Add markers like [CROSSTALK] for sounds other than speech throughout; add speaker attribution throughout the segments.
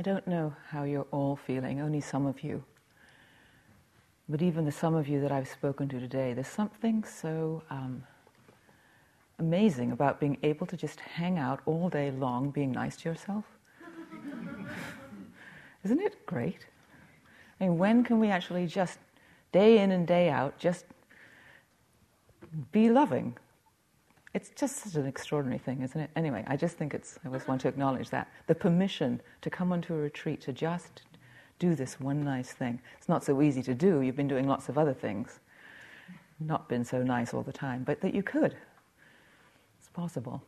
Speaker 1: I don't know how you're all feeling, only some of you. But even the some of you that I've spoken to today, there's something so um, amazing about being able to just hang out all day long being nice to yourself. [LAUGHS] Isn't it great? I mean, when can we actually just, day in and day out, just be loving? It's just such an extraordinary thing, isn't it? Anyway, I just think it's, I just want to acknowledge that. The permission to come onto a retreat to just do this one nice thing. It's not so easy to do. You've been doing lots of other things, not been so nice all the time, but that you could. It's possible.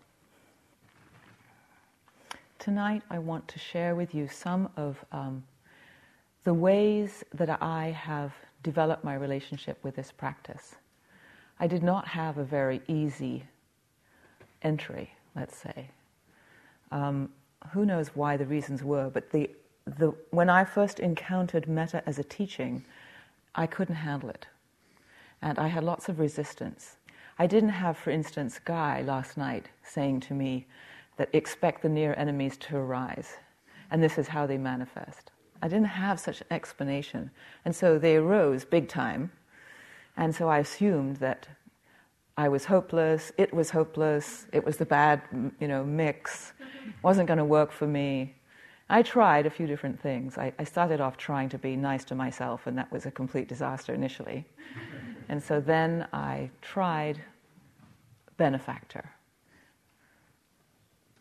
Speaker 1: Tonight, I want to share with you some of um, the ways that I have developed my relationship with this practice. I did not have a very easy entry, let's say. Um, who knows why the reasons were, but the, the, when I first encountered metta as a teaching, I couldn't handle it. And I had lots of resistance. I didn't have, for instance, Guy last night saying to me that expect the near enemies to arise, and this is how they manifest. I didn't have such an explanation. And so they arose big time, and so I assumed that I was hopeless, it was hopeless, it was the bad, you know, mix, wasn't going to work for me. I tried a few different things. I, I, started off trying to be nice to myself, and that was a complete disaster initially. and so then I tried benefactor.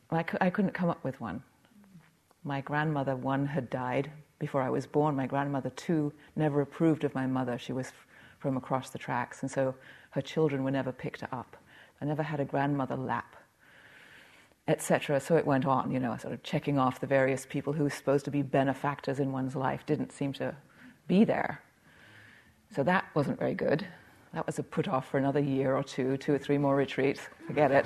Speaker 1: I, couldn't come up with one. My grandmother, one, had died before I was born. My grandmother, two, never approved of my mother. She was f- from across the tracks. And so her children were never picked up. I never had a grandmother lap, etc. So it went on, you know, sort of checking off the various people who were supposed to be benefactors in one's life didn't seem to be there. So that wasn't very good. That was a put off for another year or two, two or three more retreats, forget it.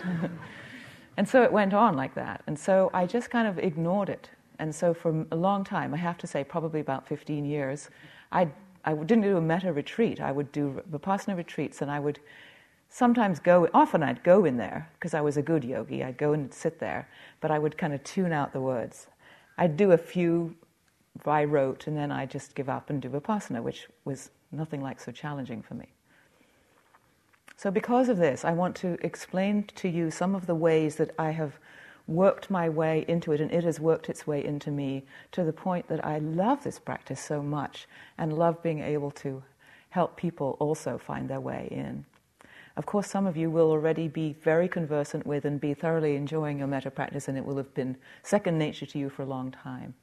Speaker 1: [LAUGHS] and so it went on like that. And so I just kind of ignored it. And so for a long time, I have to say probably about 15 years, I I didn't do a metta retreat. I would do vipassana retreats, and I would sometimes go. Often I'd go in there because I was a good yogi. I'd go and sit there, but I would kind of tune out the words. I'd do a few by rote, and then I'd just give up and do vipassana, which was nothing like so challenging for me. So, because of this, I want to explain to you some of the ways that I have worked my way into it, and it has worked its way into me to the point that I love this practice so much and love being able to help people also find their way in. Of course, some of you will already be very conversant with and be thoroughly enjoying your metta practice, and it will have been second nature to you for a long time.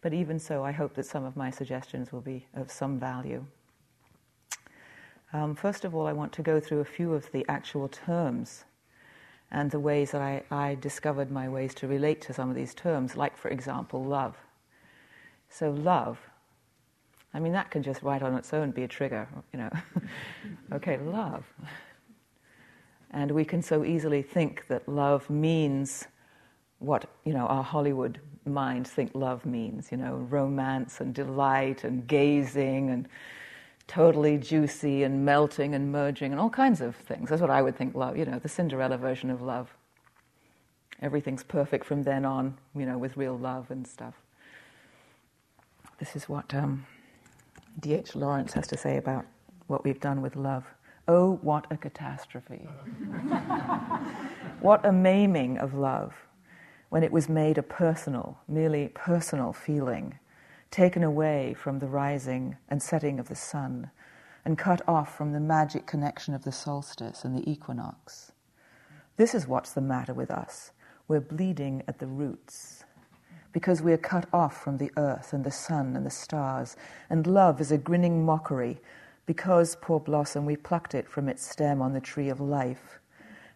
Speaker 1: But even so, I hope that some of my suggestions will be of some value. Um, first of all, I want to go through a few of the actual terms and the ways that I, I discovered my ways to relate to some of these terms, like, for example, love. So, love, I mean, that can just right on its own be a trigger, you know. [LAUGHS] okay, love. And we can so easily think that love means what, you know, our Hollywood minds think love means, you know, romance and delight and gazing and totally juicy and melting and merging and all kinds of things. That's what I would think love, you know, the Cinderella version of love. Everything's perfect from then on, you know, with real love and stuff. This is what um, D.H. Lawrence has to say about what we've done with love. Oh, what a catastrophe. [LAUGHS] what a maiming of love when it was made a personal, merely personal feeling taken away from the rising and setting of the sun, and cut off from the magic connection of the solstice and the equinox. This is what's the matter with us. We're bleeding at the roots because we are cut off from the earth and the sun and the stars, and love is a grinning mockery because, poor blossom, we plucked it from its stem on the tree of life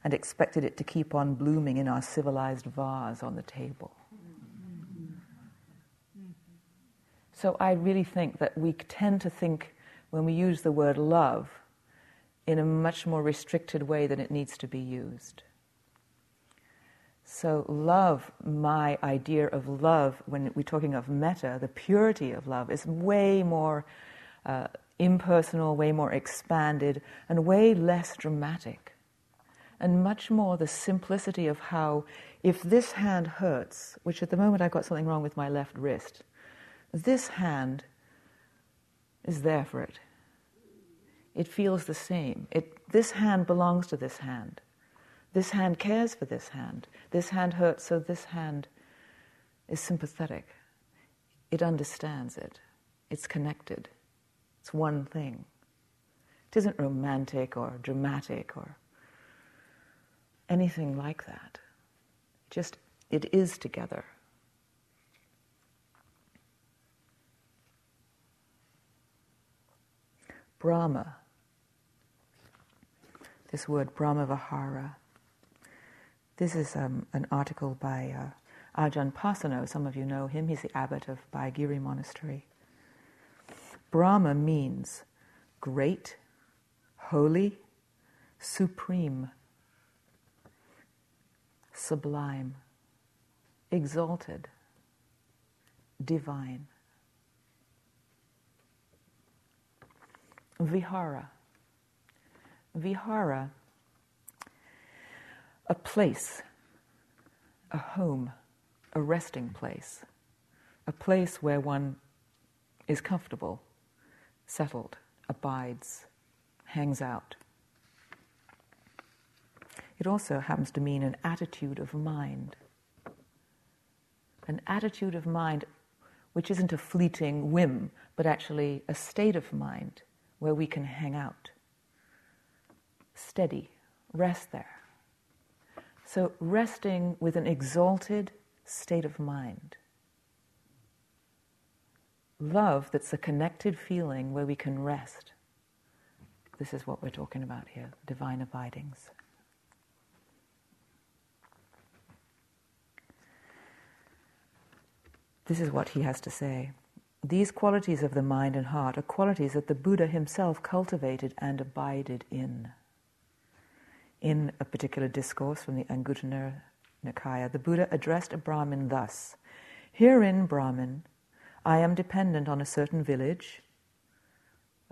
Speaker 1: and expected it to keep on blooming in our civilized vase on the table. So I really think that we tend to think when we use the word love in a much more restricted way than it needs to be used. So, love, my idea of love, when we're talking of metta, the purity of love, is way more uh, impersonal, way more expanded, and way less dramatic. and much more the simplicity of how, if this hand hurts, which at the moment I've got something wrong with my left wrist, this hand is there for it. It feels the same. It, this hand belongs to this hand. This hand cares for this hand. This hand hurts, so this hand is sympathetic. It understands it. It's connected. It's one thing. It isn't romantic or dramatic or anything like that. Just, it is together. Brahma. This word Brahma Vihara. This is um, an article by uh, Ajahn Pasanno. Some of you know him. He's the abbot of Abhayagiri Monastery. Brahma means great, holy, supreme, sublime, exalted, divine. Vihara. Vihara, a place, a home, a resting place, a place where one is comfortable, settled, abides, hangs out. It also happens to mean an attitude of mind. An attitude of mind which isn't a fleeting whim, but actually a state of mind where we can hang out. Steady, rest there. So, resting with an exalted state of mind. Love that's a connected feeling where we can rest. This is what we're talking about here divine abidings. This is what he has to say. These qualities of the mind and heart are qualities that the Buddha himself cultivated and abided in. In a particular discourse from the Anguttara Nikaya, the Buddha addressed a Brahmin thus Herein, Brahmin, I am dependent on a certain village.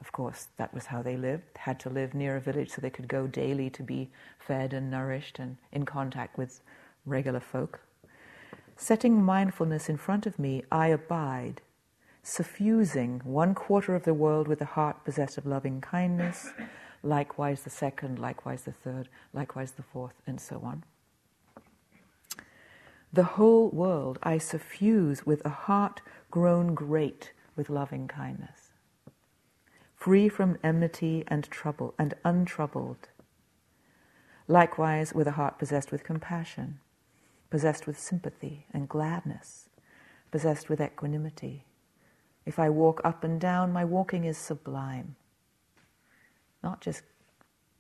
Speaker 1: Of course, that was how they lived, had to live near a village so they could go daily to be fed and nourished and in contact with regular folk. Setting mindfulness in front of me, I abide, suffusing one quarter of the world with a heart possessed of loving kindness, likewise the second, likewise the third, likewise the fourth, and so on. The whole world I suffuse with a heart grown great with loving kindness, free from enmity and trouble, and untroubled. Likewise, with a heart possessed with compassion, possessed with sympathy and gladness, possessed with equanimity. If I walk up and down, my walking is sublime, not just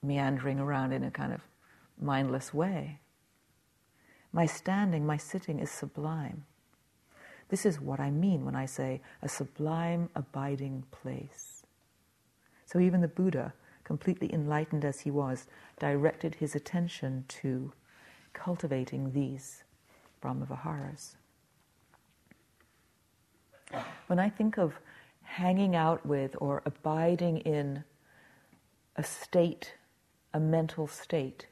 Speaker 1: meandering around in a kind of mindless way. My standing, my sitting is sublime. This is what I mean when I say a sublime abiding place. So even the Buddha, completely enlightened as he was, directed his attention to cultivating these Brahmaviharas. When I think of hanging out with or abiding in a state, a mental state,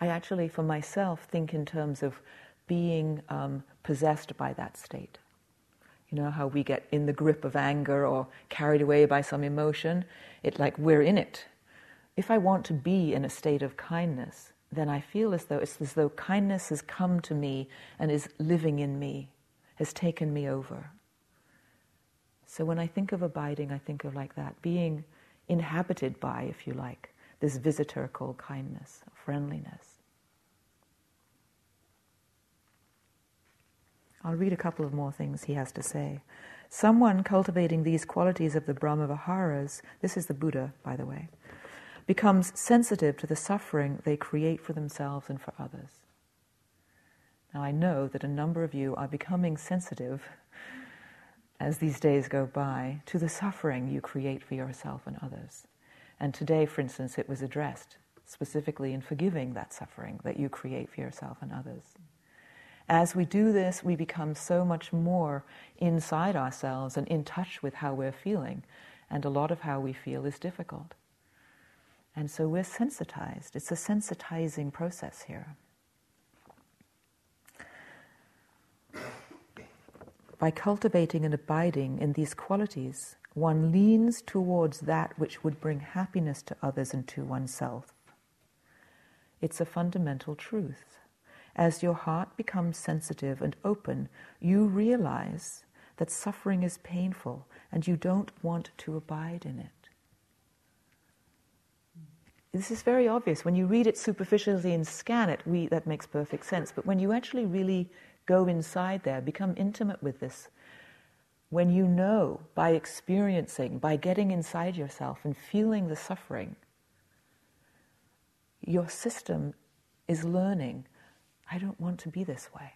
Speaker 1: I actually, for myself, think in terms of being um, possessed by that state. You know how we get in the grip of anger or carried away by some emotion? It like we're in it. If I want to be in a state of kindness, then I feel as though it's as though kindness has come to me and is living in me, has taken me over. So when I think of abiding, I think of like that, being inhabited by, if you like, this visitor called kindness, friendliness. I'll read a couple of more things he has to say. Someone cultivating these qualities of the Brahmaviharas, this is the Buddha, by the way, becomes sensitive to the suffering they create for themselves and for others. Now, I know that a number of you are becoming sensitive as these days go by to the suffering you create for yourself and others. And today, for instance, it was addressed specifically in forgiving that suffering that you create for yourself and others. As we do this, we become so much more inside ourselves and in touch with how we're feeling, and a lot of how we feel is difficult. And so we're sensitized. It's a sensitizing process here. By cultivating and abiding in these qualities, one leans towards that which would bring happiness to others and to oneself. It's a fundamental truth. As your heart becomes sensitive and open, you realize that suffering is painful and you don't want to abide in it. This is very obvious. When you read it superficially and scan it, we, that makes perfect sense. But when you actually really go inside there, become intimate with this. When you know by experiencing, by getting inside yourself and feeling the suffering, your system is learning, I don't want to be this way.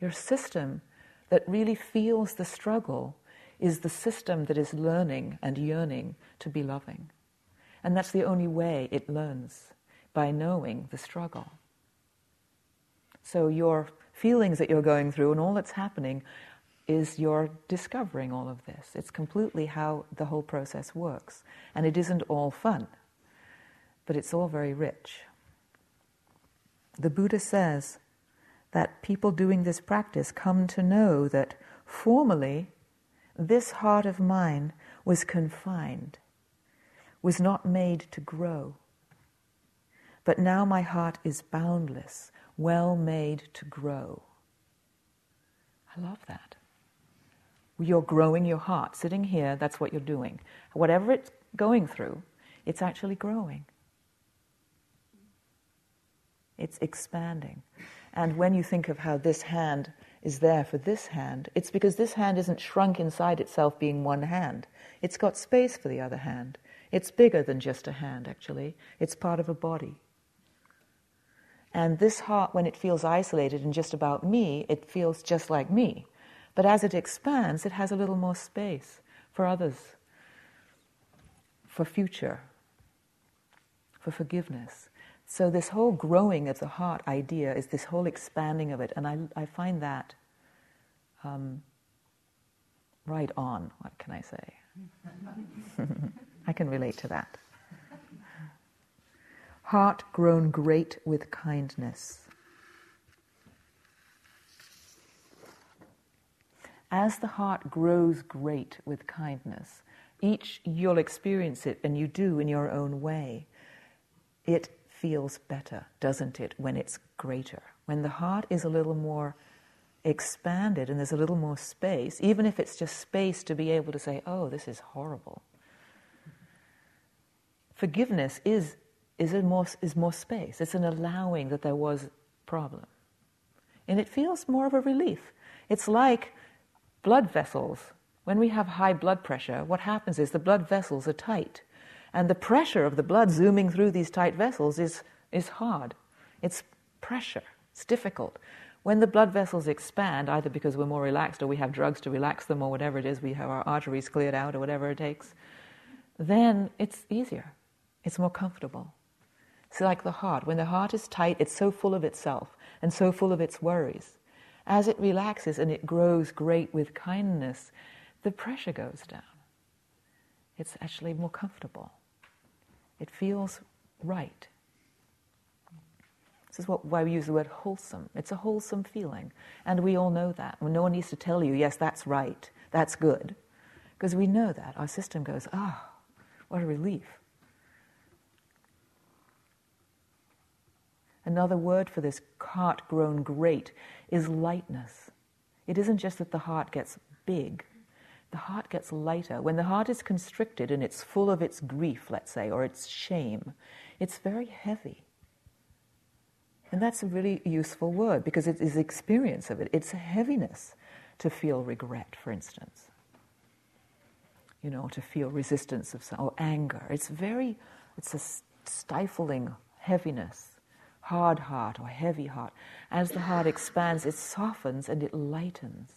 Speaker 1: Your system that really feels the struggle is the system that is learning and yearning to be loving. And that's the only way it learns, by knowing the struggle. So your feelings that you're going through and all that's happening is you're discovering all of this. It's completely how the whole process works. And it isn't all fun, but it's all very rich. The Buddha says that people doing this practice come to know that formerly this heart of mine was confined, was not made to grow. But now my heart is boundless, well made to grow. I love that. You're growing your heart. Sitting here, that's what you're doing. Whatever it's going through, it's actually growing. It's expanding. And when you think of how this hand is there for this hand, it's because this hand isn't shrunk inside itself being one hand. It's got space for the other hand. It's bigger than just a hand, actually. It's part of a body. And this heart, when it feels isolated and just about me, it feels just like me. But as it expands, it has a little more space for others, for future, for forgiveness. So, this whole growing of the heart idea is this whole expanding of it. And I, I find that um, right on. What can I say? [LAUGHS] I can relate to that heart grown great with kindness. As the heart grows great with kindness, each you'll experience it, and you do in your own way. It feels better, doesn't it, when it's greater? When the heart is a little more expanded and there's a little more space, even if it's just space to be able to say, oh, this is horrible. Forgiveness is is, more, is more space. It's an allowing that there was problem. And it feels more of a relief. It's like blood vessels. When we have high blood pressure, what happens is the blood vessels are tight. And the pressure of the blood zooming through these tight vessels is, is hard. It's pressure, it's difficult. When the blood vessels expand, either because we're more relaxed or we have drugs to relax them or whatever it is, we have our arteries cleared out or whatever it takes, then it's easier, it's more comfortable. It's like the heart. When the heart is tight, it's so full of itself and so full of its worries. As it relaxes and it grows great with kindness, the pressure goes down. It's actually more comfortable. It feels right. This is what, why we use the word wholesome. It's a wholesome feeling. And we all know that. No one needs to tell you, yes, that's right, that's good. Because we know that. Our system goes, ah, oh, what a relief. Another word for this heart grown great is lightness. It isn't just that the heart gets big, the heart gets lighter. When the heart is constricted and it's full of its grief, let's say, or its shame, it's very heavy. And that's a really useful word because it is experience of it. It's heaviness to feel regret, for instance. You know, to feel resistance of some, or anger. It's very, it's a stifling heaviness hard heart or heavy heart. As the heart expands, it softens and it lightens.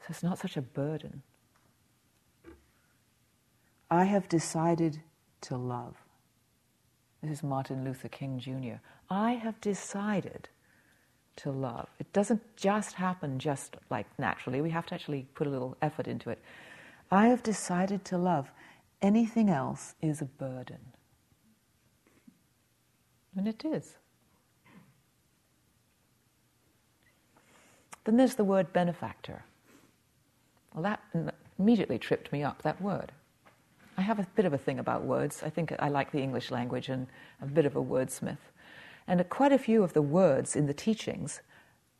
Speaker 1: So it's not such a burden. I have decided to love. This is Martin Luther King Jr. I have decided to love. It doesn't just happen just like naturally. We have to actually put a little effort into it. I have decided to love. anything else is a burden. And it is. Then there's the word benefactor. Well, that immediately tripped me up, that word. I have a bit of a thing about words. I think I like the English language and I'm a bit of a wordsmith. And quite a few of the words in the teachings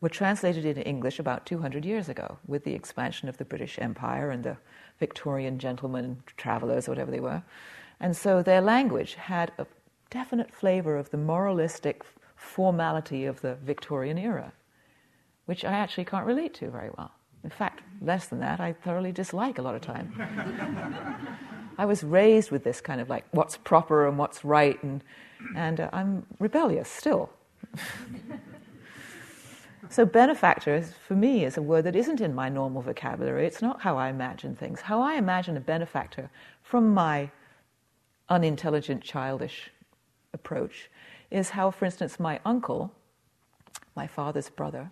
Speaker 1: were translated into English about 200 years ago with the expansion of the British Empire and the Victorian gentlemen, travelers, or whatever they were. And so their language had a definite flavor of the moralistic formality of the Victorian era, which I actually can't relate to very well. In fact, less than that, I thoroughly dislike a lot of time. [LAUGHS] I was raised with this kind of like what's proper and what's right, and, and uh, I'm rebellious still. [LAUGHS] so, benefactor, is, for me, is a word that isn't in my normal vocabulary. It's not how I imagine things. How I imagine a benefactor from my unintelligent, childish approach is how, for instance, my uncle, my father's brother,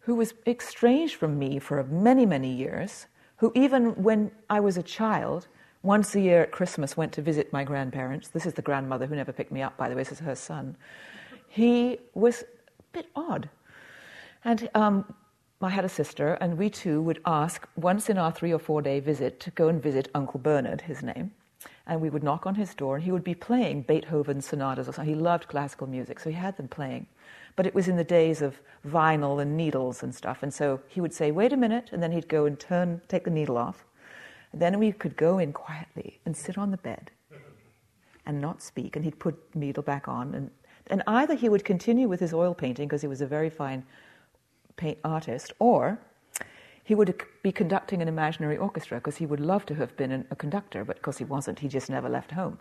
Speaker 1: who was estranged from me for many, many years, who, even when I was a child, once a year at Christmas went to visit my grandparents. This is the grandmother who never picked me up, by the way, this is her son. He was a bit odd. And um, I had a sister, and we two would ask once in our three or four day visit to go and visit Uncle Bernard, his name. And we would knock on his door, and he would be playing Beethoven sonatas or something. He loved classical music, so he had them playing. But it was in the days of vinyl and needles and stuff. And so he would say, Wait a minute, and then he'd go and turn, take the needle off then we could go in quietly and sit on the bed and not speak, and he'd put the needle back on. And, and either he would continue with his oil painting because he was a very fine paint artist, or he would be conducting an imaginary orchestra because he would love to have been a conductor, but because he wasn't, he just never left home.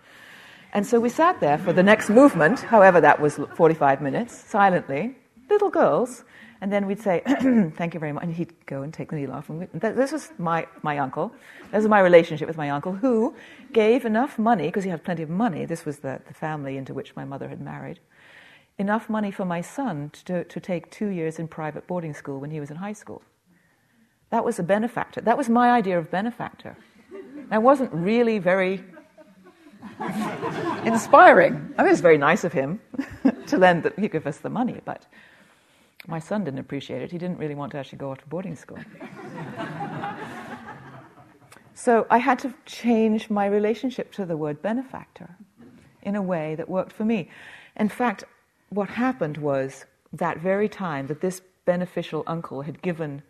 Speaker 1: And so we sat there for the next movement, however that was 45 minutes, silently, little girls, and then we'd say, [CLEARS THROAT] thank you very much. And he'd go and take the needle off. And this was my, my uncle. This was my relationship with my uncle, who gave enough money, because he had plenty of money. This was the, the family into which my mother had married. Enough money for my son to, to take two years in private boarding school when he was in high school. That was a benefactor. That was my idea of benefactor. That wasn't really very [LAUGHS] inspiring. I mean, it was very nice of him [LAUGHS] to lend, the, he give us the money, but my son didn't appreciate it. He didn't really want to actually go off to boarding school. [LAUGHS] so I had to change my relationship to the word benefactor in a way that worked for me. In fact, what happened was that very time that this beneficial uncle had given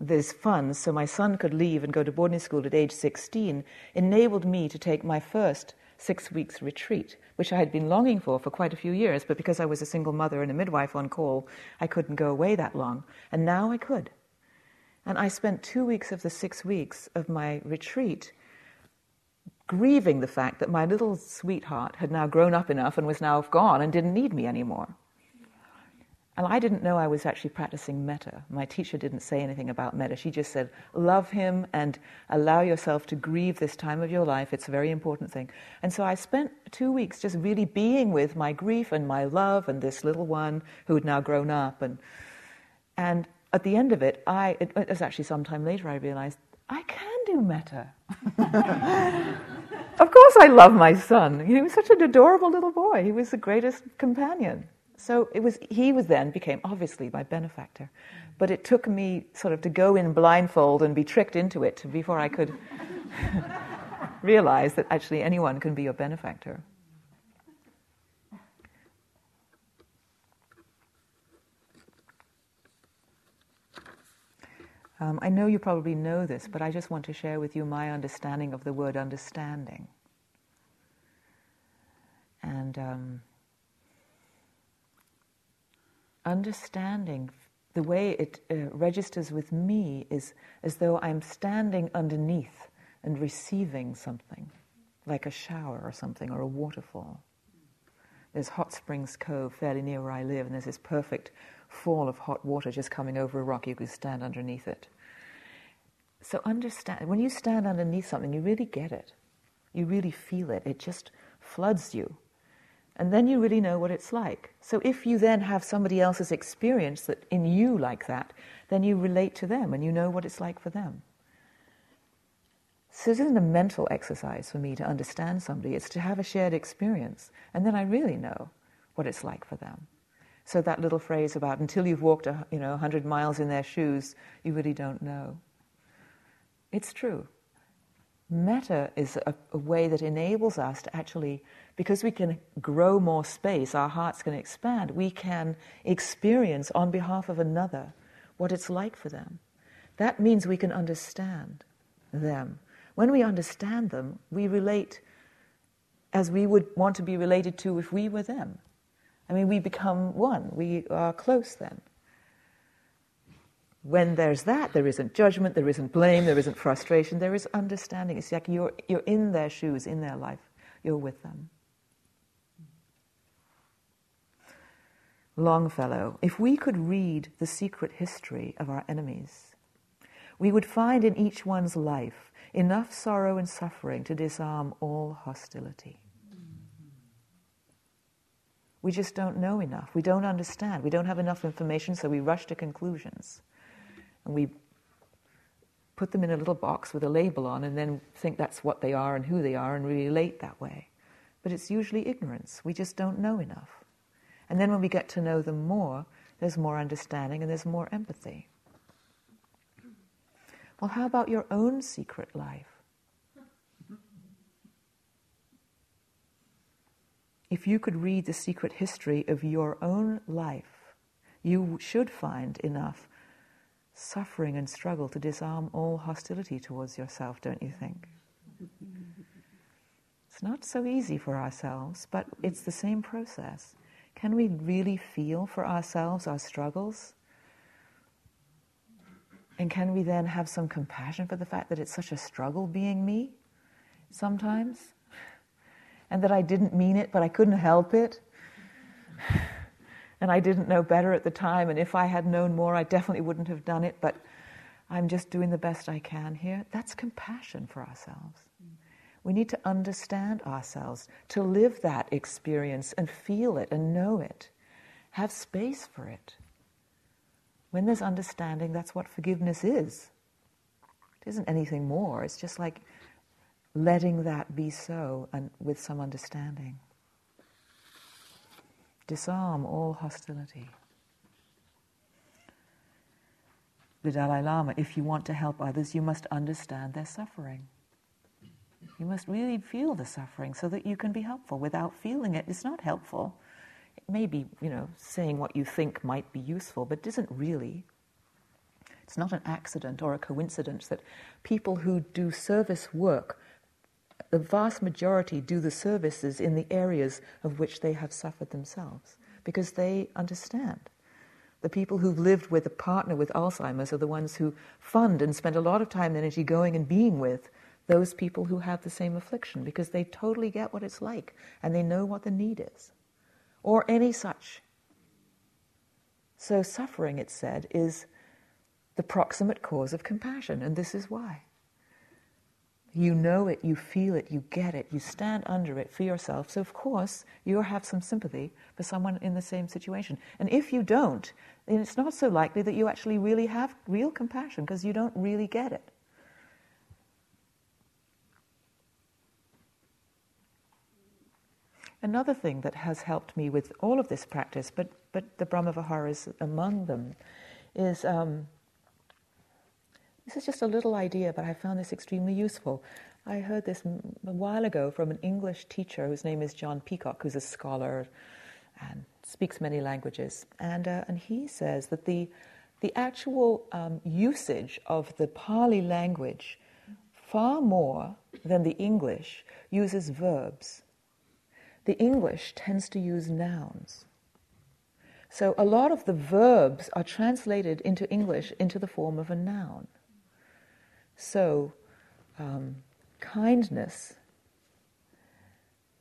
Speaker 1: these funds so my son could leave and go to boarding school at age 16 enabled me to take my first six weeks retreat, which I had been longing for for quite a few years, but because I was a single mother and a midwife on call, I couldn't go away that long. And now I could. And I spent two weeks of the six weeks of my retreat grieving the fact that my little sweetheart had now grown up enough and was now gone and didn't need me anymore. And I didn't know I was actually practicing metta. My teacher didn't say anything about metta. She just said, love him and allow yourself to grieve this time of your life. It's a very important thing. And so I spent two weeks just really being with my grief and my love and this little one who had now grown up. And, and at the end of it, I, it was actually sometime later I realized I can do metta. [LAUGHS] of course, I love my son. He was such an adorable little boy. He was the greatest companion. So it was, he was then became obviously my benefactor. But it took me sort of to go in blindfold and be tricked into it before I could [LAUGHS] realize that actually anyone can be your benefactor. Um, I know you probably know this, but I just want to share with you my understanding of the word understanding. And um, understanding, the way it uh, registers with me is as though I'm standing underneath and receiving something, like a shower or something, or a waterfall. There's Hot Springs Cove fairly near where I live, and there's this perfect fall of hot water just coming over a rock. You can stand underneath it. So understand when you stand underneath something, you really get it. You really feel it. It just floods you and then you really know what it's like. So if you then have somebody else's experience that in you like that, then you relate to them and you know what it's like for them. So this isn't a mental exercise for me to understand somebody, it's to have a shared experience. And then I really know what it's like for them. So that little phrase about until you've walked a, you know, 100 miles in their shoes, you really don't know. It's true. Metta is a, a, way that enables us to actually, because we can grow more space, our hearts can expand, we can experience on behalf of another what it's like for them. That means we can understand them. When we understand them, we relate as we would want to be related to if we were them. I mean, we become one. We are close then. When there's that, there isn't judgment, there isn't blame, there isn't frustration, there is understanding. It's like you're, you're in their shoes, in their life, you're with them. Longfellow, if we could read the secret history of our enemies, we would find in each one's life enough sorrow and suffering to disarm all hostility. We just don't know enough. We don't understand. We don't have enough information, so we rush to conclusions. And we put them in a little box with a label on and then think that's what they are and who they are and relate that way. But it's usually ignorance. We just don't know enough. And then when we get to know them more, there's more understanding and there's more empathy. Well, how about your own secret life? if you could read the secret history of your own life, you should find enough suffering and struggle to disarm all hostility towards yourself, don't you think? It's not so easy for ourselves, but it's the same process. Can we really feel for ourselves our struggles? And can we then have some compassion for the fact that it's such a struggle being me sometimes? and that I didn't mean it, but I couldn't help it. And I didn't know better at the time, and if I had known more, I definitely wouldn't have done it, but I'm just doing the best I can here. That's compassion for ourselves. We need to understand ourselves, to live that experience and feel it and know it. Have space for it. When there's understanding, that's what forgiveness is. It isn't anything more. It's just like letting that be so and with some understanding. Disarm all hostility. The Dalai Lama, if you want to help others, you must understand their suffering. You must really feel the suffering so that you can be helpful. Without feeling it, it's not helpful. It may be, you know, saying what you think might be useful, but it isn't really. It's not an accident or a coincidence that people who do service work the vast majority do the services in the areas of which they have suffered themselves because they understand. The people who've lived with a partner with Alzheimer's are the ones who fund and spend a lot of time and energy going and being with those people who have the same affliction because they totally get what it's like and they know what the need is. Or any such. So, suffering, it's said, is the proximate cause of compassion, and this is why. You know it, you feel it, you get it, you stand under it for yourself. So, of course, you'll have some sympathy for someone in the same situation. And if you don't, then it's not so likely that you actually really have real compassion because you don't really get it. Another thing that has helped me with all of this practice, but, but the Brahmavihara is among them, is. Um, this is just a little idea, but I found this extremely useful. I heard this a while ago from an English teacher whose name is John Peacock, who's a scholar and speaks many languages. And, uh, and he says that the, the actual um, usage of the Pali language, far more than the English, uses verbs. The English tends to use nouns. So a lot of the verbs are translated into English into the form of a noun. So, um, kindness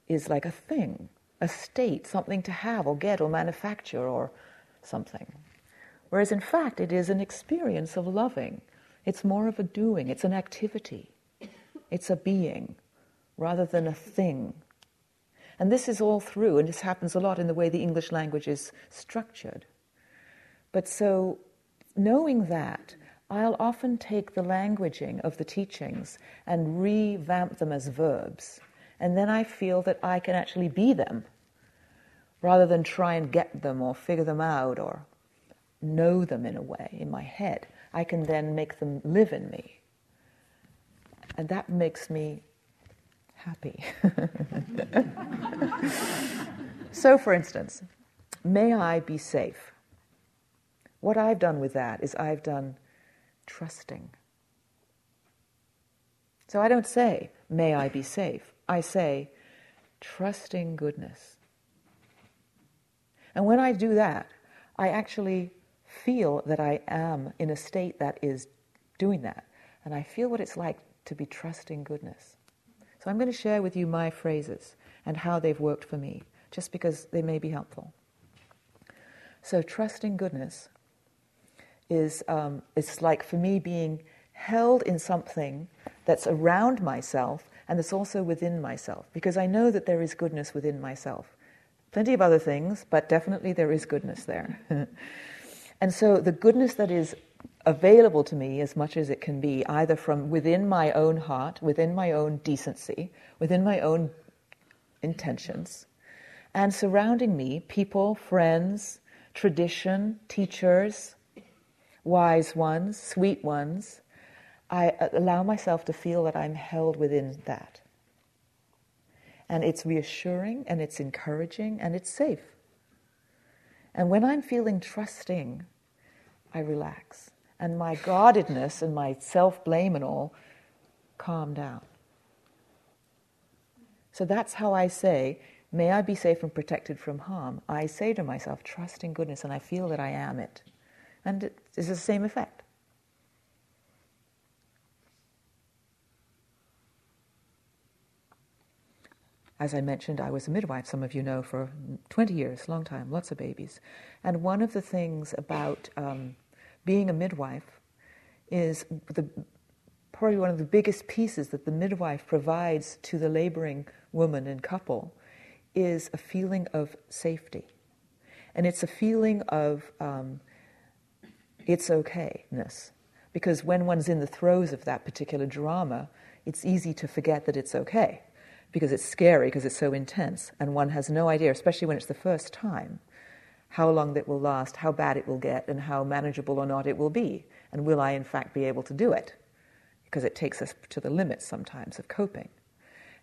Speaker 1: is like a thing, a state, something to have or get or manufacture or something. Whereas in fact, it is an experience of loving. It's more of a doing, it's an activity, it's a being rather than a thing. And this is all through, and this happens a lot in the way the English language is structured. But so, knowing that, I'll often take the languaging of the teachings and revamp them as verbs, and then I feel that I can actually be them rather than try and get them or figure them out or know them in a way in my head. I can then make them live in me. And that makes me happy. [LAUGHS] so, for instance, may I be safe. What I've done with that is I've done trusting. So I don't say, may I be safe. I say, trusting goodness. And when I do that, I actually feel that I am in a state that is doing that. And I feel what it's like to be trusting goodness. So I'm going to share with you my phrases and how they've worked for me, just because they may be helpful. So trusting goodness is um, it's like for me being held in something that's around myself and that's also within myself, because I know that there is goodness within myself. Plenty of other things, but definitely there is goodness there. [LAUGHS] and so the goodness that is available to me as much as it can be, either from within my own heart, within my own decency, within my own intentions, and surrounding me, people, friends, tradition, teachers, wise ones, sweet ones, I uh, allow myself to feel that I'm held within that. And it's reassuring and it's encouraging and it's safe. And when I'm feeling trusting, I relax. And my guardedness and my self blame and all calm down. So that's how I say, May I be safe and protected from harm. I say to myself, trust in goodness, and I feel that I am it. And it's the same effect. As I mentioned, I was a midwife, some of you know, for 20 years, long time, lots of babies. And one of the things about um, being a midwife is the, probably one of the biggest pieces that the midwife provides to the laboring woman and couple is a feeling of safety. And it's a feeling of um, it's okayness. Because when one's in the throes of that particular drama, it's easy to forget that it's okay because it's scary, because it's so intense, and one has no idea, especially when it's the first time, how long that will last, how bad it will get, and how manageable or not it will be. And will I, in fact, be able to do it? Because it takes us to the limits sometimes of coping.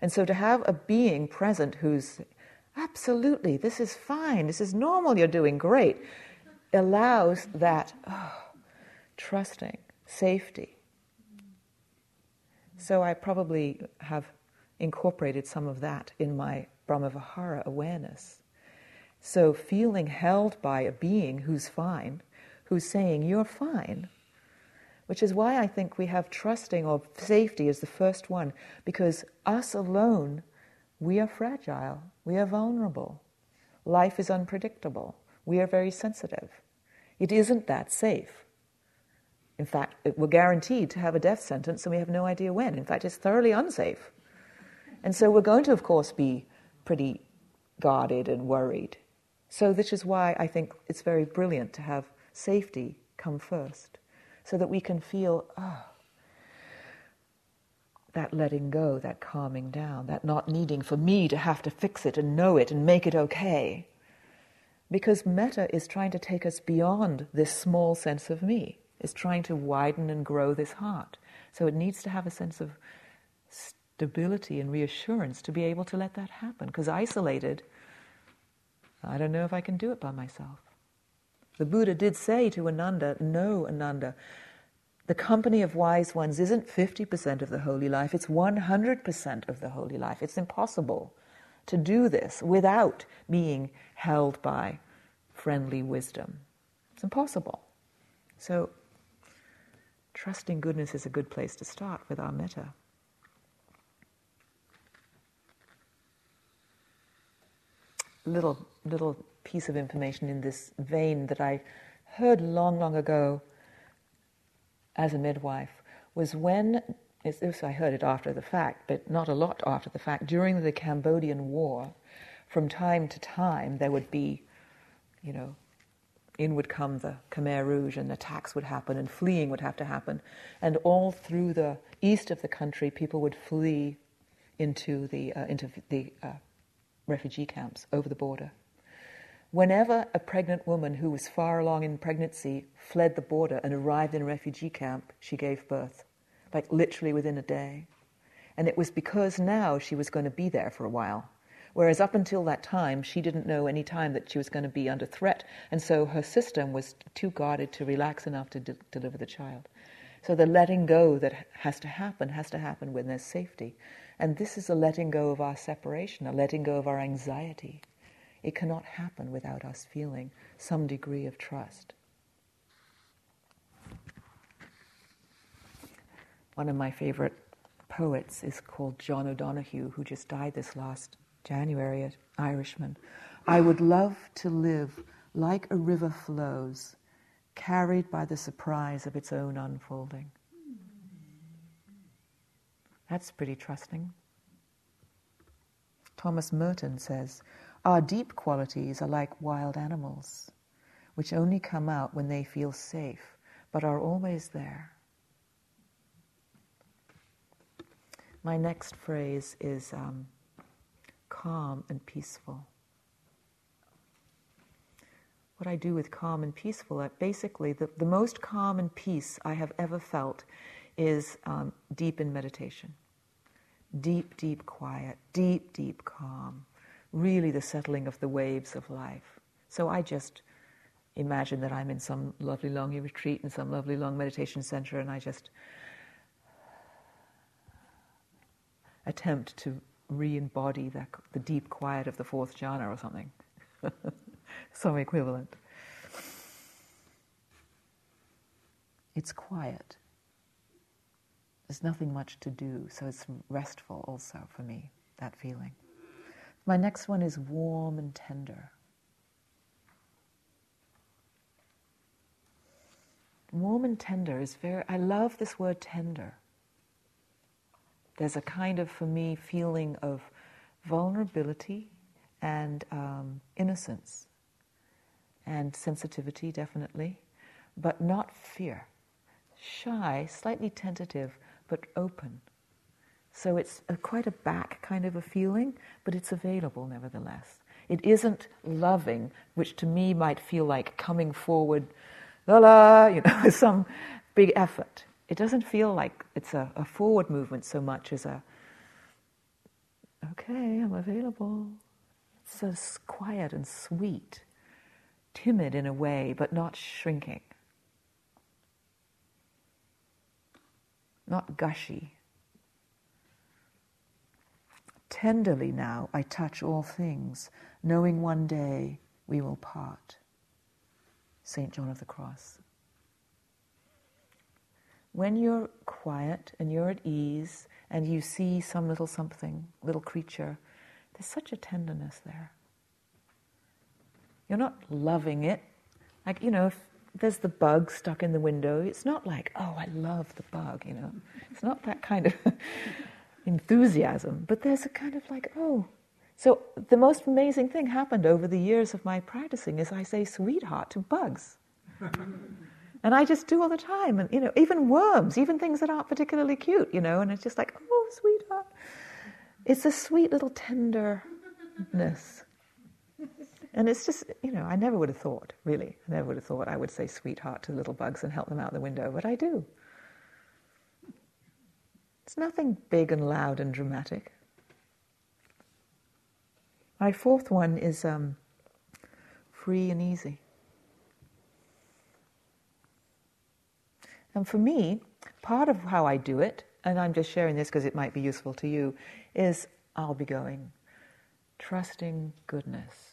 Speaker 1: And so to have a being present who's absolutely, this is fine, this is normal, you're doing great, allows that oh, trusting, safety. So I probably have incorporated some of that in my Brahmavihara awareness. So feeling held by a being who's fine, who's saying, You're fine, which is why I think we have trusting or safety as the first one, because us alone, we are fragile, we are vulnerable. Life is unpredictable, we are very sensitive. It isn't that safe. In fact, we're guaranteed to have a death sentence and we have no idea when. In fact, it's thoroughly unsafe. And so we're going to, of course, be pretty guarded and worried. So, this is why I think it's very brilliant to have safety come first, so that we can feel, oh, that letting go, that calming down, that not needing for me to have to fix it and know it and make it okay. Because metta is trying to take us beyond this small sense of me, is trying to widen and grow this heart. So it needs to have a sense of stability and reassurance to be able to let that happen. Because isolated, I don't know if I can do it by myself. The Buddha did say to Ananda, No, Ananda, the company of wise ones isn't 50% of the holy life, it's 100% of the holy life. It's impossible to do this without being held by friendly wisdom. It's impossible. So, trusting goodness is a good place to start with our metta. little little piece of information in this vein that I heard long, long ago as a midwife was when this I heard it after the fact, but not a lot after the fact. During the Cambodian War, from time to time there would be, you know, in would come the Khmer Rouge, and attacks would happen, and fleeing would have to happen. And all through the east of the country, people would flee into the, uh, into the uh, refugee camps over the border. Whenever a pregnant woman who was far along in pregnancy fled the border and arrived in a refugee camp, she gave birth, like literally within a day. And it was because now she was going to be there for a while. Whereas up until that time, she didn't know any time that she was going to be under threat, and so her system was too guarded to relax enough to de- deliver the child. So the letting go that has to happen has to happen when there's safety. And this is a letting go of our separation, a letting go of our anxiety. It cannot happen without us feeling some degree of trust. One of my favorite poets is called John O'Donohue, who just died this last January, an Irishman. I would love to live like a river flows, carried by the surprise of its own unfolding. That's pretty trusting. Thomas Merton says, Our deep qualities are like wild animals, which only come out when they feel safe, but are always there. My next phrase is um, calm and peaceful. What I do with calm and peaceful, basically, the, the most calm and peace I have ever felt is um, deep in meditation. Deep, deep quiet, deep, deep calm. Really the settling of the waves of life. So I just imagine that I'm in some lovely long retreat in some lovely long meditation center and I just attempt to re embody the, deep quiet of the fourth jhana or something. [LAUGHS] Some equivalent. It's quiet. There's nothing much to do, so it's restful also for me, that feeling. My next one is warm and tender. Warm and tender is very, I love this word tender. There's a kind of, for me, feeling of vulnerability and um, innocence and sensitivity, definitely, but not fear. Shy, slightly tentative, but open. So it's a, quite a back kind of a feeling, but it's available nevertheless. It isn't loving, which to me might feel like coming forward, la la, you know, [LAUGHS] some big effort. It doesn't feel like it's a, a forward movement so much as a, okay, I'm available. It's so quiet and sweet, timid in a way, but not shrinking, not gushy. Tenderly now I touch all things, knowing one day we will part. St. John of the Cross when you're quiet and you're at ease and you see some little something, little creature, there's such a tenderness there. You're not loving it. Like, you know, if there's the bug stuck in the window, it's not like, oh, I love the bug, you know. It's not that kind of [LAUGHS] enthusiasm, but there's a kind of like, oh. So the most amazing thing happened over the years of my practicing is I say sweetheart to bugs. [LAUGHS] And I just do all the time. And, you know, even worms, even things that aren't particularly cute, you know, and it's just like, oh, sweetheart. It's a sweet little tenderness. And it's just, you know, I never would have thought, really, I never would have thought I would say sweetheart to little bugs and help them out the window, but I do. It's nothing big and loud and dramatic. My fourth one is um, free and easy. And for me, part of how I do it, and I'm just sharing this because it might be useful to you, is I'll be going, trusting goodness,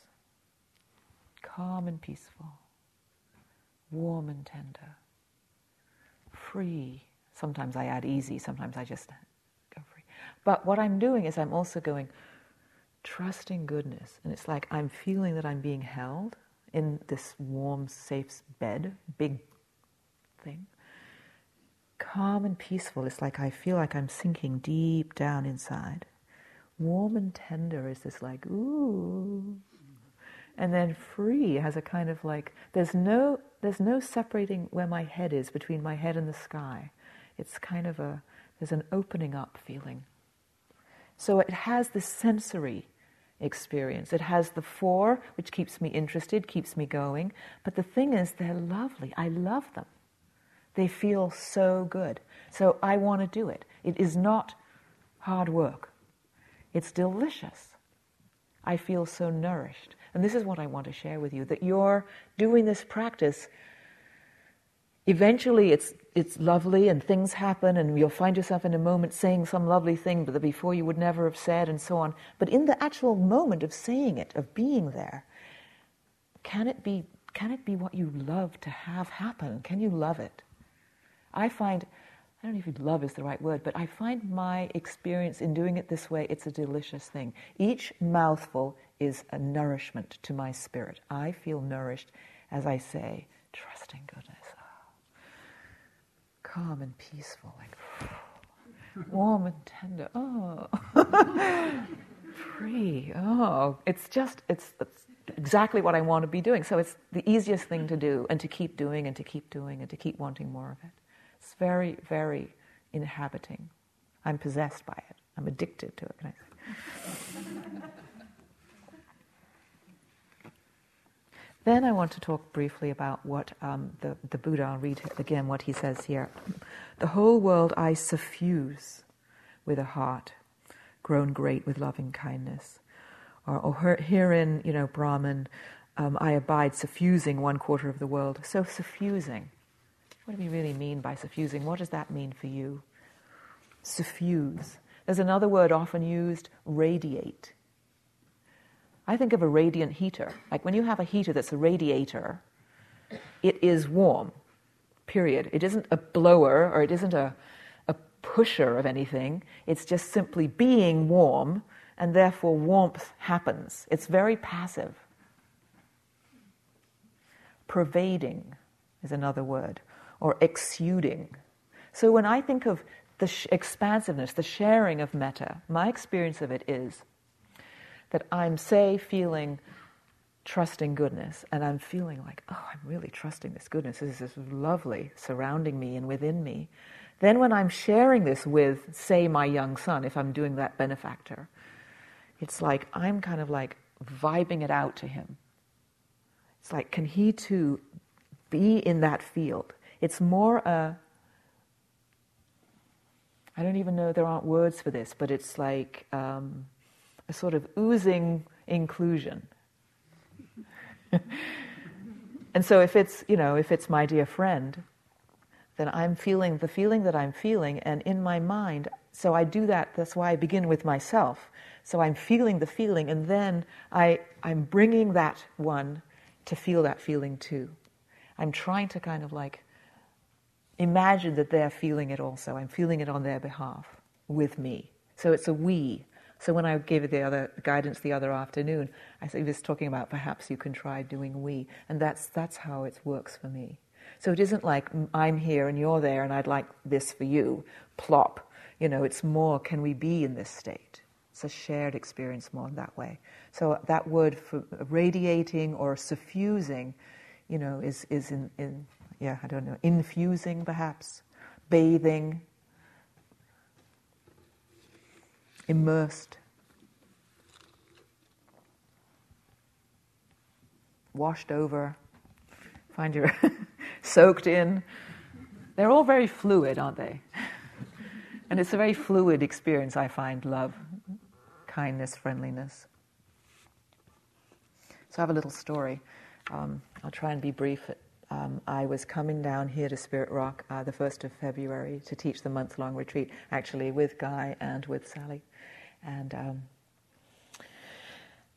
Speaker 1: calm and peaceful, warm and tender, free. Sometimes I add easy, sometimes I just go free. But what I'm doing is I'm also going, trusting goodness. And it's like I'm feeling that I'm being held in this warm, safe bed, big thing calm and peaceful. It's like I feel like I'm sinking deep down inside. Warm and tender is this like, ooh. And then free has a kind of like, there's no, there's no separating where my head is between my head and the sky. It's kind of a, there's an opening up feeling. So it has this sensory experience. It has the four, which keeps me interested, keeps me going. But the thing is, they're lovely. I love them. They feel so good. So I want to do it. It is not hard work, it's delicious. I feel so nourished. And this is what I want to share with you that you're doing this practice. Eventually, it's, it's lovely and things happen, and you'll find yourself in a moment saying some lovely thing that before you would never have said, and so on. But in the actual moment of saying it, of being there, can it be, can it be what you love to have happen? Can you love it? I find, I don't know if love is the right word, but I find my experience in doing it this way, it's a delicious thing. Each mouthful is a nourishment to my spirit. I feel nourished as I say, trusting goodness. Calm and peaceful, like [SIGHS] warm and tender. Oh, [LAUGHS] free. Oh, it's just, it's, it's exactly what I want to be doing. So it's the easiest thing to do and to keep doing and to keep doing and to keep wanting more of it. Very, very inhabiting. I'm possessed by it. I'm addicted to it, can I say? [LAUGHS] then I want to talk briefly about what um, the, the Buddha, I'll read again what he says here. The whole world I suffuse with a heart grown great with loving kindness. Or, or herein, you know, Brahman, um, I abide suffusing one quarter of the world. So suffusing. What do we really mean by suffusing? What does that mean for you? Suffuse. There's another word often used, radiate. I think of a radiant heater. Like when you have a heater that's a radiator, it is warm, period. It isn't a blower or it isn't a, a pusher of anything. It's just simply being warm, and therefore warmth happens. It's very passive. Pervading is another word or exuding. So when I think of the sh- expansiveness, the sharing of metta, my experience of it is that I'm, say, feeling trusting goodness, and I'm feeling like, oh, I'm really trusting this goodness. This is lovely surrounding me and within me. Then, when I'm sharing this with, say, my young son, if I'm doing that benefactor, it's like I'm kind of like vibing it out to him. It's like, can he too be in that field? It's more a, I don't even know, there aren't words for this, but it's like um, a sort of oozing inclusion. [LAUGHS] and so if it's, you know, if it's my dear friend, then I'm feeling the feeling that I'm feeling, and in my mind, so I do that, that's why I begin with myself. So I'm feeling the feeling, and then I, I'm bringing that one to feel that feeling too. I'm trying to kind of like imagine that they're feeling it also. I'm feeling it on their behalf with me. So it's a we. So when I gave the other guidance the other afternoon, I was talking about perhaps you can try doing we, and that's that's how it works for me. So it isn't like I'm here and you're there, and I'd like this for you. Plop. You know, it's more. Can we be in this state? It's a shared experience more in that way. So that word for radiating or suffusing, you know, is is in, in yeah, I don't know, infusing perhaps, bathing, immersed, washed over, find you're [LAUGHS] soaked in. They're all very fluid, aren't they? and it's a very fluid experience, I find love, kindness, friendliness. So I have a little story. Um, I'll try and be brief um, I was coming down here to Spirit Rock uh, the 1st of February to teach the month long retreat, actually with Guy and with Sally. And um,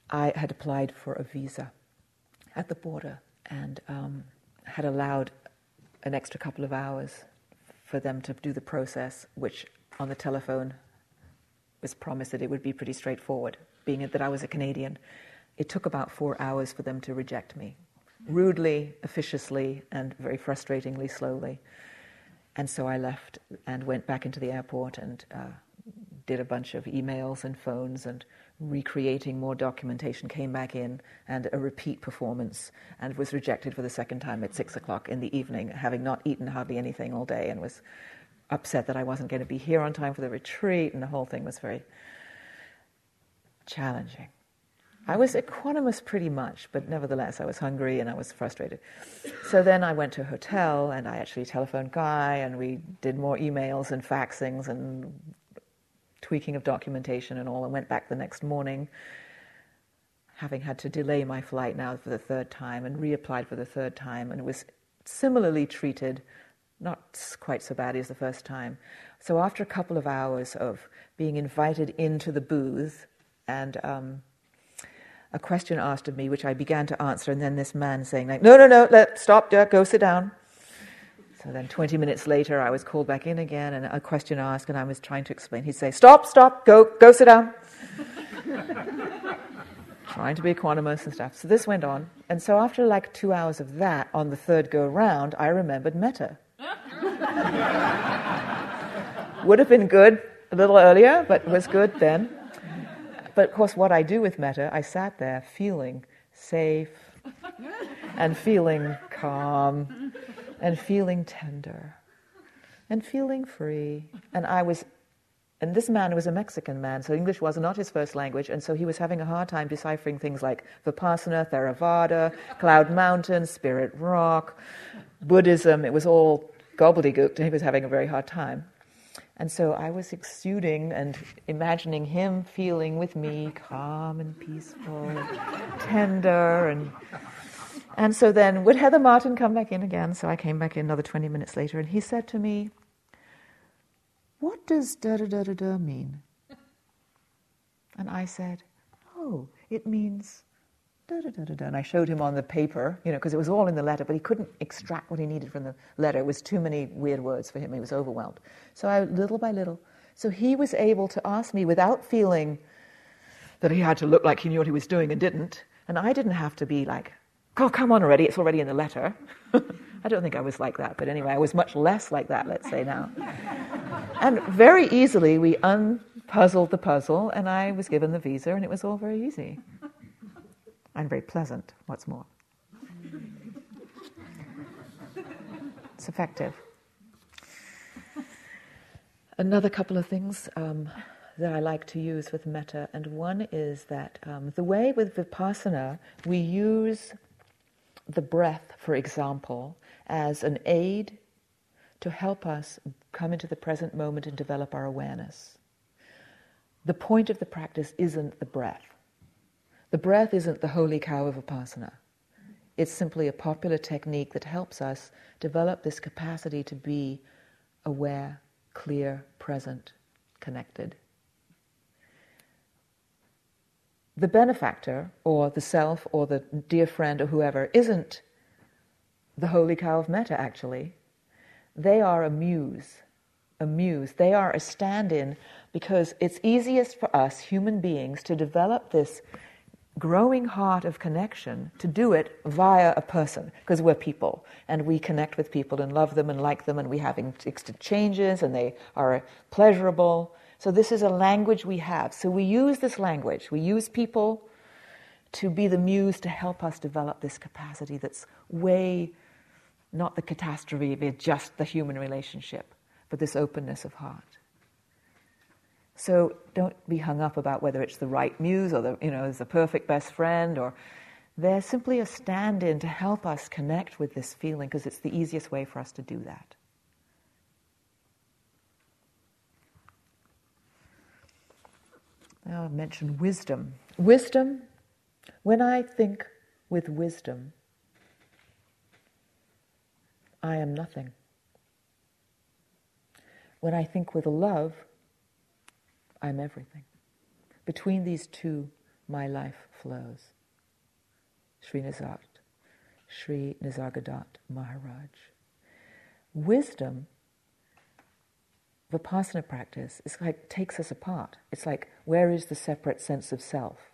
Speaker 1: I had applied for a visa at the border and um, had allowed an extra couple of hours for them to do the process, which on the telephone was promised that it would be pretty straightforward, being that I was a Canadian. It took about four hours for them to reject me rudely, officiously, and very frustratingly slowly. And so I left and went back into the airport and uh, did a bunch of emails and phones and recreating more documentation, came back in and a repeat performance and was rejected for the second time at six o'clock in the evening, having not eaten hardly anything all day and was upset that I wasn't going to be here on time for the retreat, and the whole thing was very challenging. I was equanimous pretty much, but nevertheless, I was hungry and I was frustrated. So then I went to a hotel and I actually telephoned Guy and we did more emails and faxings and tweaking of documentation and all, and went back the next morning, having had to delay my flight now for the third time and reapplied for the third time, and was similarly treated, not quite so badly as the first time. So after a couple of hours of being invited into the booth and um, a question asked of me, which I began to answer, and then this man saying, like, "No, no, no, let, stop, go sit down." So then 20 minutes later, I was called back in again and a question asked, and I was trying to explain. He'd say, Stop, stop, go, go sit down. [LAUGHS] trying to be equanimous and stuff. So this went on. And so after like two hours of that, on the third go round, I remembered metta. [LAUGHS] Would have been good a little earlier, but was good then. But of course, what I do with metta, I sat there feeling safe [LAUGHS] and feeling calm and feeling tender and feeling free. And I was, and this man was a Mexican man, so English was not his first language, and so he was having a hard time deciphering things like Vipassana, Theravada, Cloud Mountain, Spirit Rock, Buddhism. It was all gobbledygook, and he was having a very hard time. And so I was exuding and imagining him feeling with me calm and peaceful, and tender and and so then, would Heather Martin come back in again? So I came back in another 20 minutes later, and he said to me, What does da da da da da mean? And I said, Oh, it means da da da. And I showed him on the paper, you know, because it was all in the letter, but he couldn't extract what he needed from the letter. It was too many weird words for him. He was overwhelmed. So I, little by little, so he was able to ask me without feeling that he had to look like he knew what he was doing and didn't. And I didn't have to be like, oh, come on already, it's already in the letter. [LAUGHS] I don't think I was like that, but anyway, I was much less like that, let's say now. and very easily we unpuzzled the puzzle, and I was given the visa, and it was all very easy. And very pleasant, what's more. It's effective. Another couple of things um, that I like to use with metta, and one is that um, the way with vipassana we use the breath, for example, as an aid to help us come into the present moment and develop our awareness. The point of the practice isn't the breath. The breath isn't the holy cow of Vipassana. It's simply a popular technique that helps us develop this capacity to be aware, clear, present, connected. the benefactor or the self or the dear friend or whoever isn't the holy cow of metta, actually. They are a muse. A muse. They are a stand in because it's easiest for us, human beings, to develop this growing heart of connection, to do it via a person, because we're people and we connect with people and love them and like them and we have exchanges and they are pleasurable. So, this is a language we have. So, we use this language. We use people to be the muse to help us develop this capacity that's way not the catastrophe of just the human relationship, but this openness of heart. So don't be hung up about whether it's the right muse or the you know is the perfect best friend or they're simply a stand-in to help us connect with this feeling because it's the easiest way for us to do that. Now I've mentioned wisdom. Wisdom, when I think with wisdom, I am nothing. When I think with love, I'm everything. Between these two, my life flows. Sri Nisarg, Sri Nisargadatta Maharaj. Wisdom vipassana practice is like takes us apart. It's like where is the separate sense of self?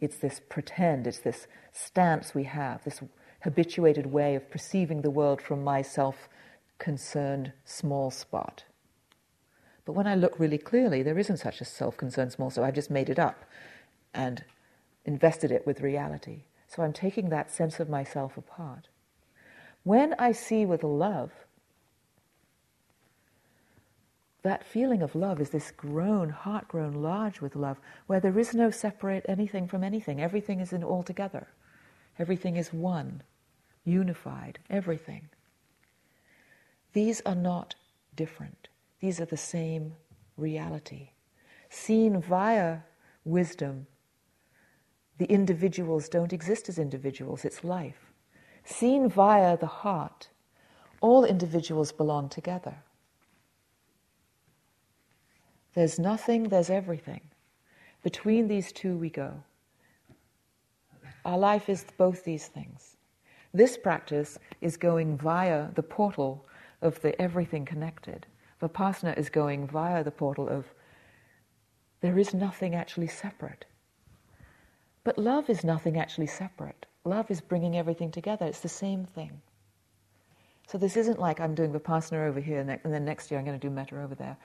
Speaker 1: It's this pretend, it's this stance we have, this habituated way of perceiving the world from my self concerned small spot. But when I look really clearly, there isn't such a self concerned small spot. I've just made it up. and invested it with reality. So I'm taking that sense of myself apart. When I see with love, that feeling of love is this grown, heart grown large with love, where there is no separate anything from anything. Everything is in all together. Everything is one, unified, everything. These are not different. These are the same reality. Seen via wisdom, the individuals don't exist as individuals, it's life. Seen via the heart, all individuals belong together. There's nothing, there's everything. Between these two we go. Our life is both these things. This practice is going via the portal of the everything connected. Vipassana is going via the portal of there is nothing actually separate. But love is nothing actually separate. Love is bringing everything together. It's the same thing. So this isn't like I'm doing Vipassana over here and then next year I'm going to do Metta over there.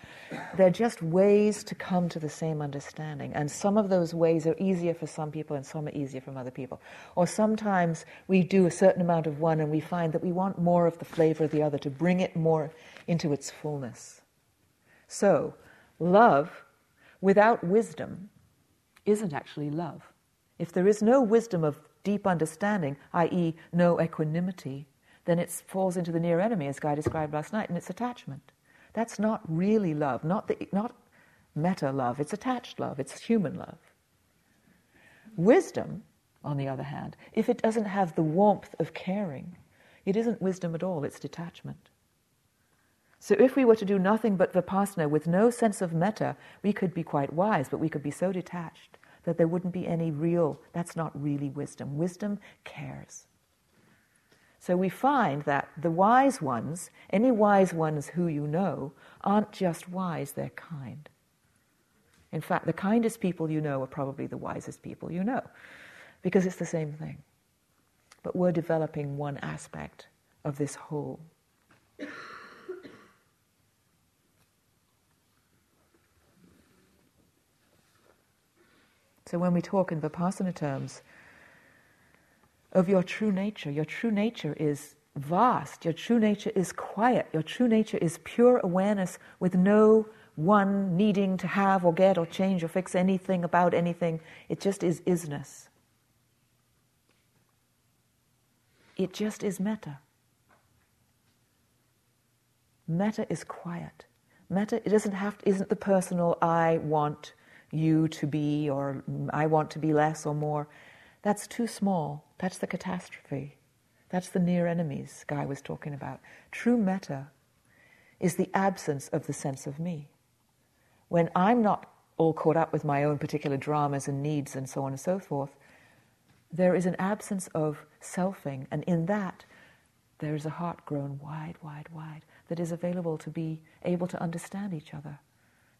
Speaker 1: They're just ways to come to the same understanding. And some of those ways are easier for some people and some are easier for other people. Or sometimes we do a certain amount of one and we find that we want more of the flavor of the other to bring it more into its fullness. So, love without wisdom isn't actually love. If there is no wisdom of deep understanding, i.e., no equanimity, then it falls into the near enemy, as Guy described last night, and it's attachment. That's not really love, not, the, not metta love, it's attached love, it's human love. Wisdom, on the other hand, if it doesn't have the warmth of caring, it isn't wisdom at all, it's detachment. So if we were to do nothing but vipassana with no sense of metta, we could be quite wise, but we could be so detached that there wouldn't be any real, that's not really wisdom. Wisdom cares. So we find that the wise ones, any wise ones who you know, aren't just wise, they're kind. In fact, the kindest people you know are probably the wisest people you know, because it's the same thing. But we're developing one aspect of this whole. So when we talk in Vipassana terms, of your true nature. Your true nature is vast. Your true nature is quiet. Your true nature is pure awareness with no one needing to have or get or change or fix anything about anything. It just is isness. It just is metta. Metta is quiet. Metta it doesn't have to, isn't the personal I want you to be or I want to be less or more. That's too small. That's the catastrophe. That's the near enemies Guy was talking about. True metta is the absence of the sense of me. When I'm not all caught up with my own particular dramas and needs and so on and so forth, there is an absence of selfing, and in that, there is a heart grown wide, wide, wide that is available to be able to understand each other,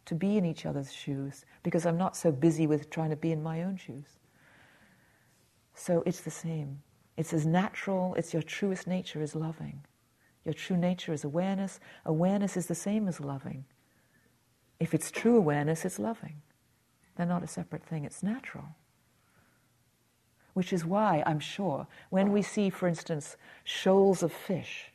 Speaker 1: to be in each other's shoes, because I'm not so busy with trying to be in my own shoes. So it's the same. It's as natural, it's your truest nature is loving. Your true nature is awareness. Awareness is the same as loving. If it's true awareness, it's loving. They're not a separate thing, it's natural. Which is why, I'm sure, when we see, for instance, shoals of fish,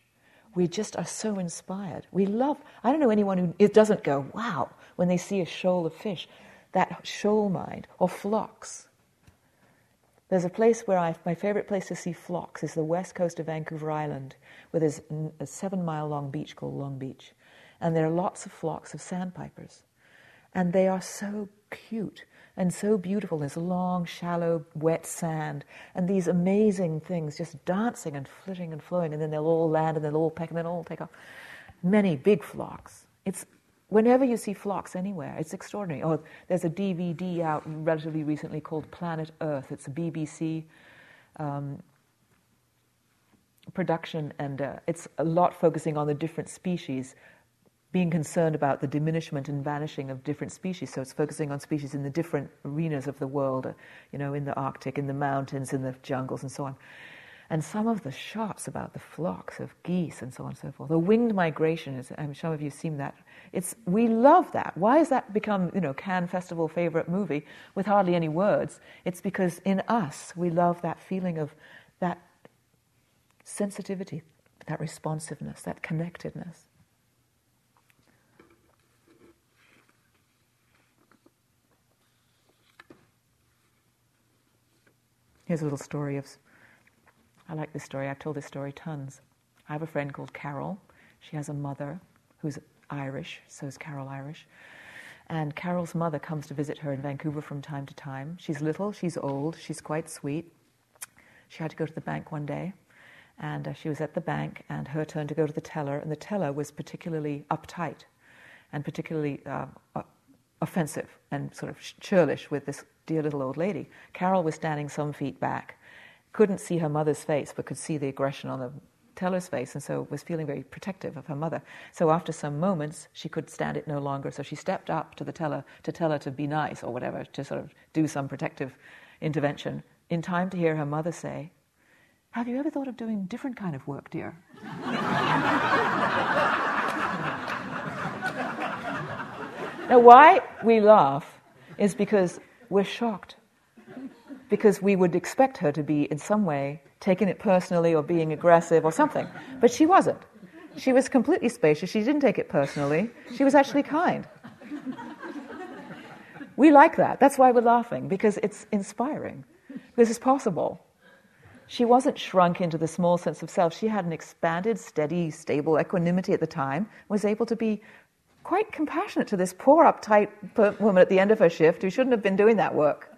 Speaker 1: we just are so inspired. We love, I don't know anyone who it doesn't go, wow, when they see a shoal of fish. That shoal mind, or flocks. There's a place where I, my favorite place to see flocks is the west coast of Vancouver Island, where there's a seven mile long beach called Long Beach. And there are lots of flocks of sandpipers. And they are so cute and so beautiful. There's long, shallow, wet sand, and these amazing things just dancing and flitting and flowing, and then they'll all land and they'll all peck and then all take off. Many big flocks. It's whenever you see flocks anywhere, it's extraordinary. Oh, there's a DVD out relatively recently called Planet Earth. It's a BBC um, production, and uh, it's a lot focusing on the different species, being concerned about the diminishment and vanishing of different species. So it's focusing on species in the different arenas of the world, uh, you know, in the Arctic, in the mountains, in the jungles, and so on. And some of the shots about the flocks of geese and so on and so forth. The winged migration is, I'm some of you seen that. It's, we love that. Why has that become, you know, Cannes Festival favorite movie with hardly any words? It's because in us, we love that feeling of that sensitivity, that responsiveness, that connectedness. Here's a little story of I like this story. I've told this story tons. I have a friend called Carol. She has a mother who's Irish, so is Carol Irish. And Carol's mother comes to visit her in Vancouver from time to time. She's little, she's old, she's quite sweet. She had to go to the bank one day, and uh, she was at the bank, and her turn to go to the teller, and the teller was particularly uptight and particularly uh, uh, offensive and sort of churlish with this dear little old lady. Carol was standing some feet back, couldn't see her mother's face, but could see the aggression on the teller's face, and so was feeling very protective of her mother. So after some moments, she could stand it no longer, so she stepped up to the teller to tell her to be nice or whatever, to sort of do some protective intervention, in time to hear her mother say, Have you ever thought of doing different kind of work, dear? [LAUGHS] now, why we laugh is because we're shocked because we would expect her to be in some way taking it personally or being aggressive or something. But she wasn't. She was completely spacious. She didn't take it personally. She was actually kind. We like that. That's why we're laughing, because it's inspiring, because it's possible. She wasn't shrunk into the small sense of self. She had an expanded, steady, stable equanimity at the time, was able to be quite compassionate to this poor, uptight woman at the end of her shift who shouldn't have been doing that work.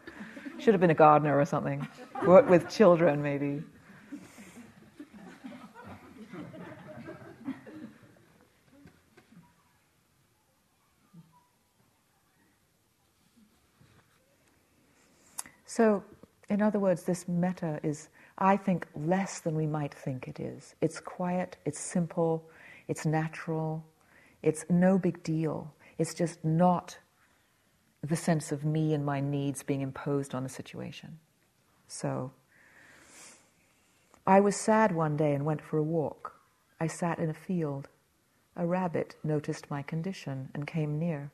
Speaker 1: Should have been a gardener or something. Work with children, maybe. So, in other words, this metta is, I think, less than we might think it is. It's quiet, it's simple, it's natural, it's no big deal. It's just not the sense of me and my needs being imposed on the situation. So, I was sad one day and went for a walk. I sat in a field. A rabbit noticed my condition and came near.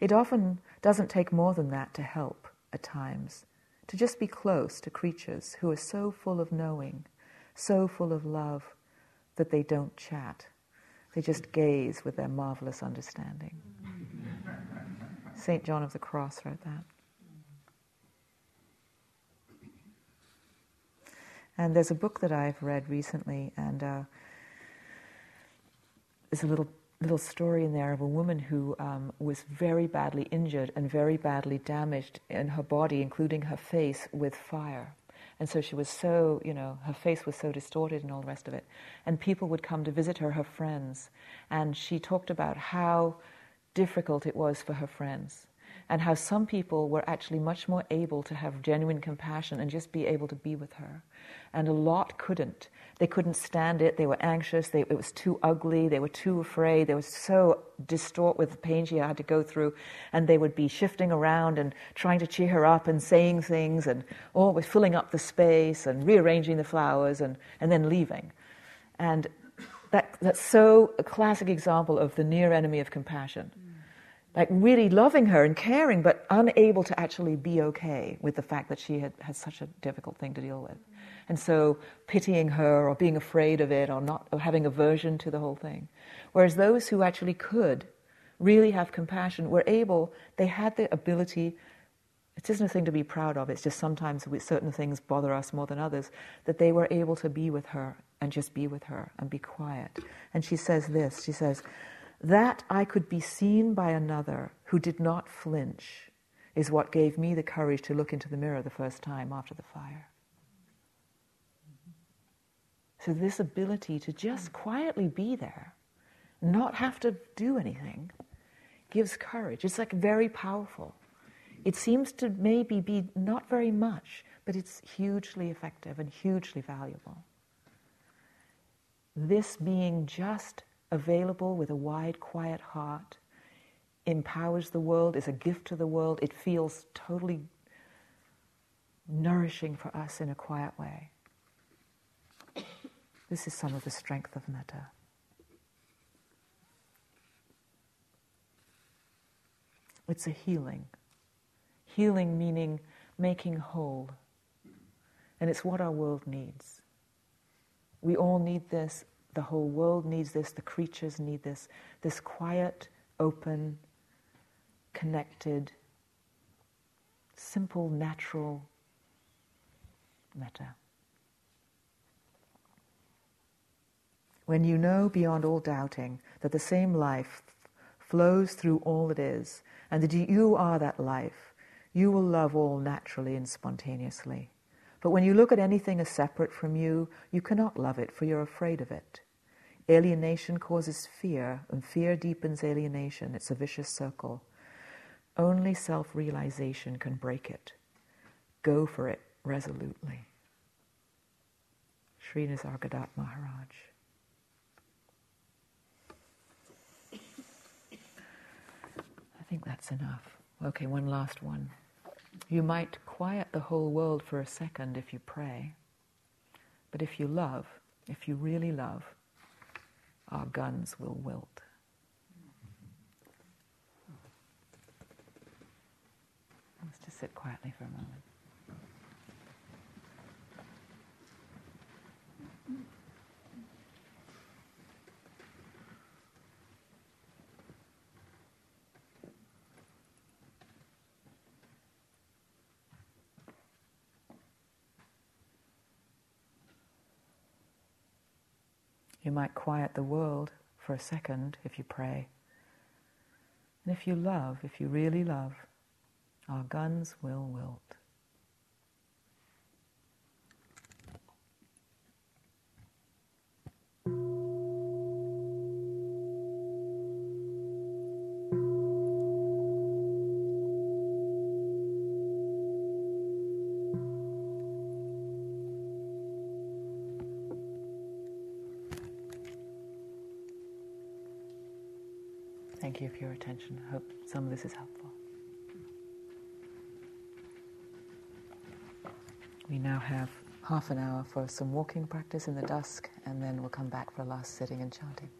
Speaker 1: It often doesn't take more than that to help at times, to just be close to creatures who are so full of knowing, so full of love, that they don't chat. They just gaze with their marvelous understanding. St. John of the Cross wrote that. And there's a book that I've read recently, and uh, there's a little little story in there of a woman who um, was very badly injured and very badly damaged in her body, including her face, with fire. And so she was so, you know, her face was so distorted and all the rest of it. And people would come to visit her, her friends. And she talked about how difficult it was for her friends and how some people were actually much more able to have genuine compassion and just be able to be with her. And a lot couldn't. They couldn't stand it. They were anxious. They, it was too ugly. They were too afraid. They were so distraught with the pain she had to go through. And they would be shifting around and trying to cheer her up and saying things and oh, always filling up the space and rearranging the flowers and, and then leaving. And that, that's so a classic example of the near enemy of compassion like really loving her and caring, but unable to actually be okay with the fact that she had, had such a difficult thing to deal with. And so pitying her or being afraid of it or not or having aversion to the whole thing. Whereas those who actually could really have compassion were able, they had the ability, it isn't a thing to be proud of, it's just sometimes certain things bother us more than others, that they were able to be with her and just be with her and be quiet. And she says this, she says, that I could be seen by another who did not flinch is what gave me the courage to look into the mirror the first time after the fire. So, this ability to just quietly be there, not have to do anything, gives courage. It's like very powerful. It seems to maybe be not very much, but it's hugely effective and hugely valuable. This being just available with a wide, quiet heart, empowers the world, is a gift to the world. It feels totally nourishing for us in a quiet way. This is some of the strength of metta. It's a healing. Healing meaning making whole. And it's what our world needs. We all need this. The whole world needs this. The creatures need this. This quiet, open, connected, simple, natural metta. When you know beyond all doubting that the same life flows through all that is, and that you are that life, you will love all naturally and spontaneously. But when you look at anything as separate from you, you cannot love it, for you're afraid of it. Alienation causes fear, and fear deepens alienation. It's a vicious circle. Only self realization can break it. Go for it resolutely. Sri Nisargadatta Maharaj. I think that's enough. Okay, one last one. You might quiet the whole world for a second if you pray, but if you love, if you really love, our guns will wilt. Let's just sit quietly for a moment. Might quiet the world for a second if you pray. And if you love, if you really love, our guns will wilt. Thank you for your attention. I hope some of this is helpful. We now have half an hour for some walking practice in the dusk, and then we'll come back for a last sitting and chanting.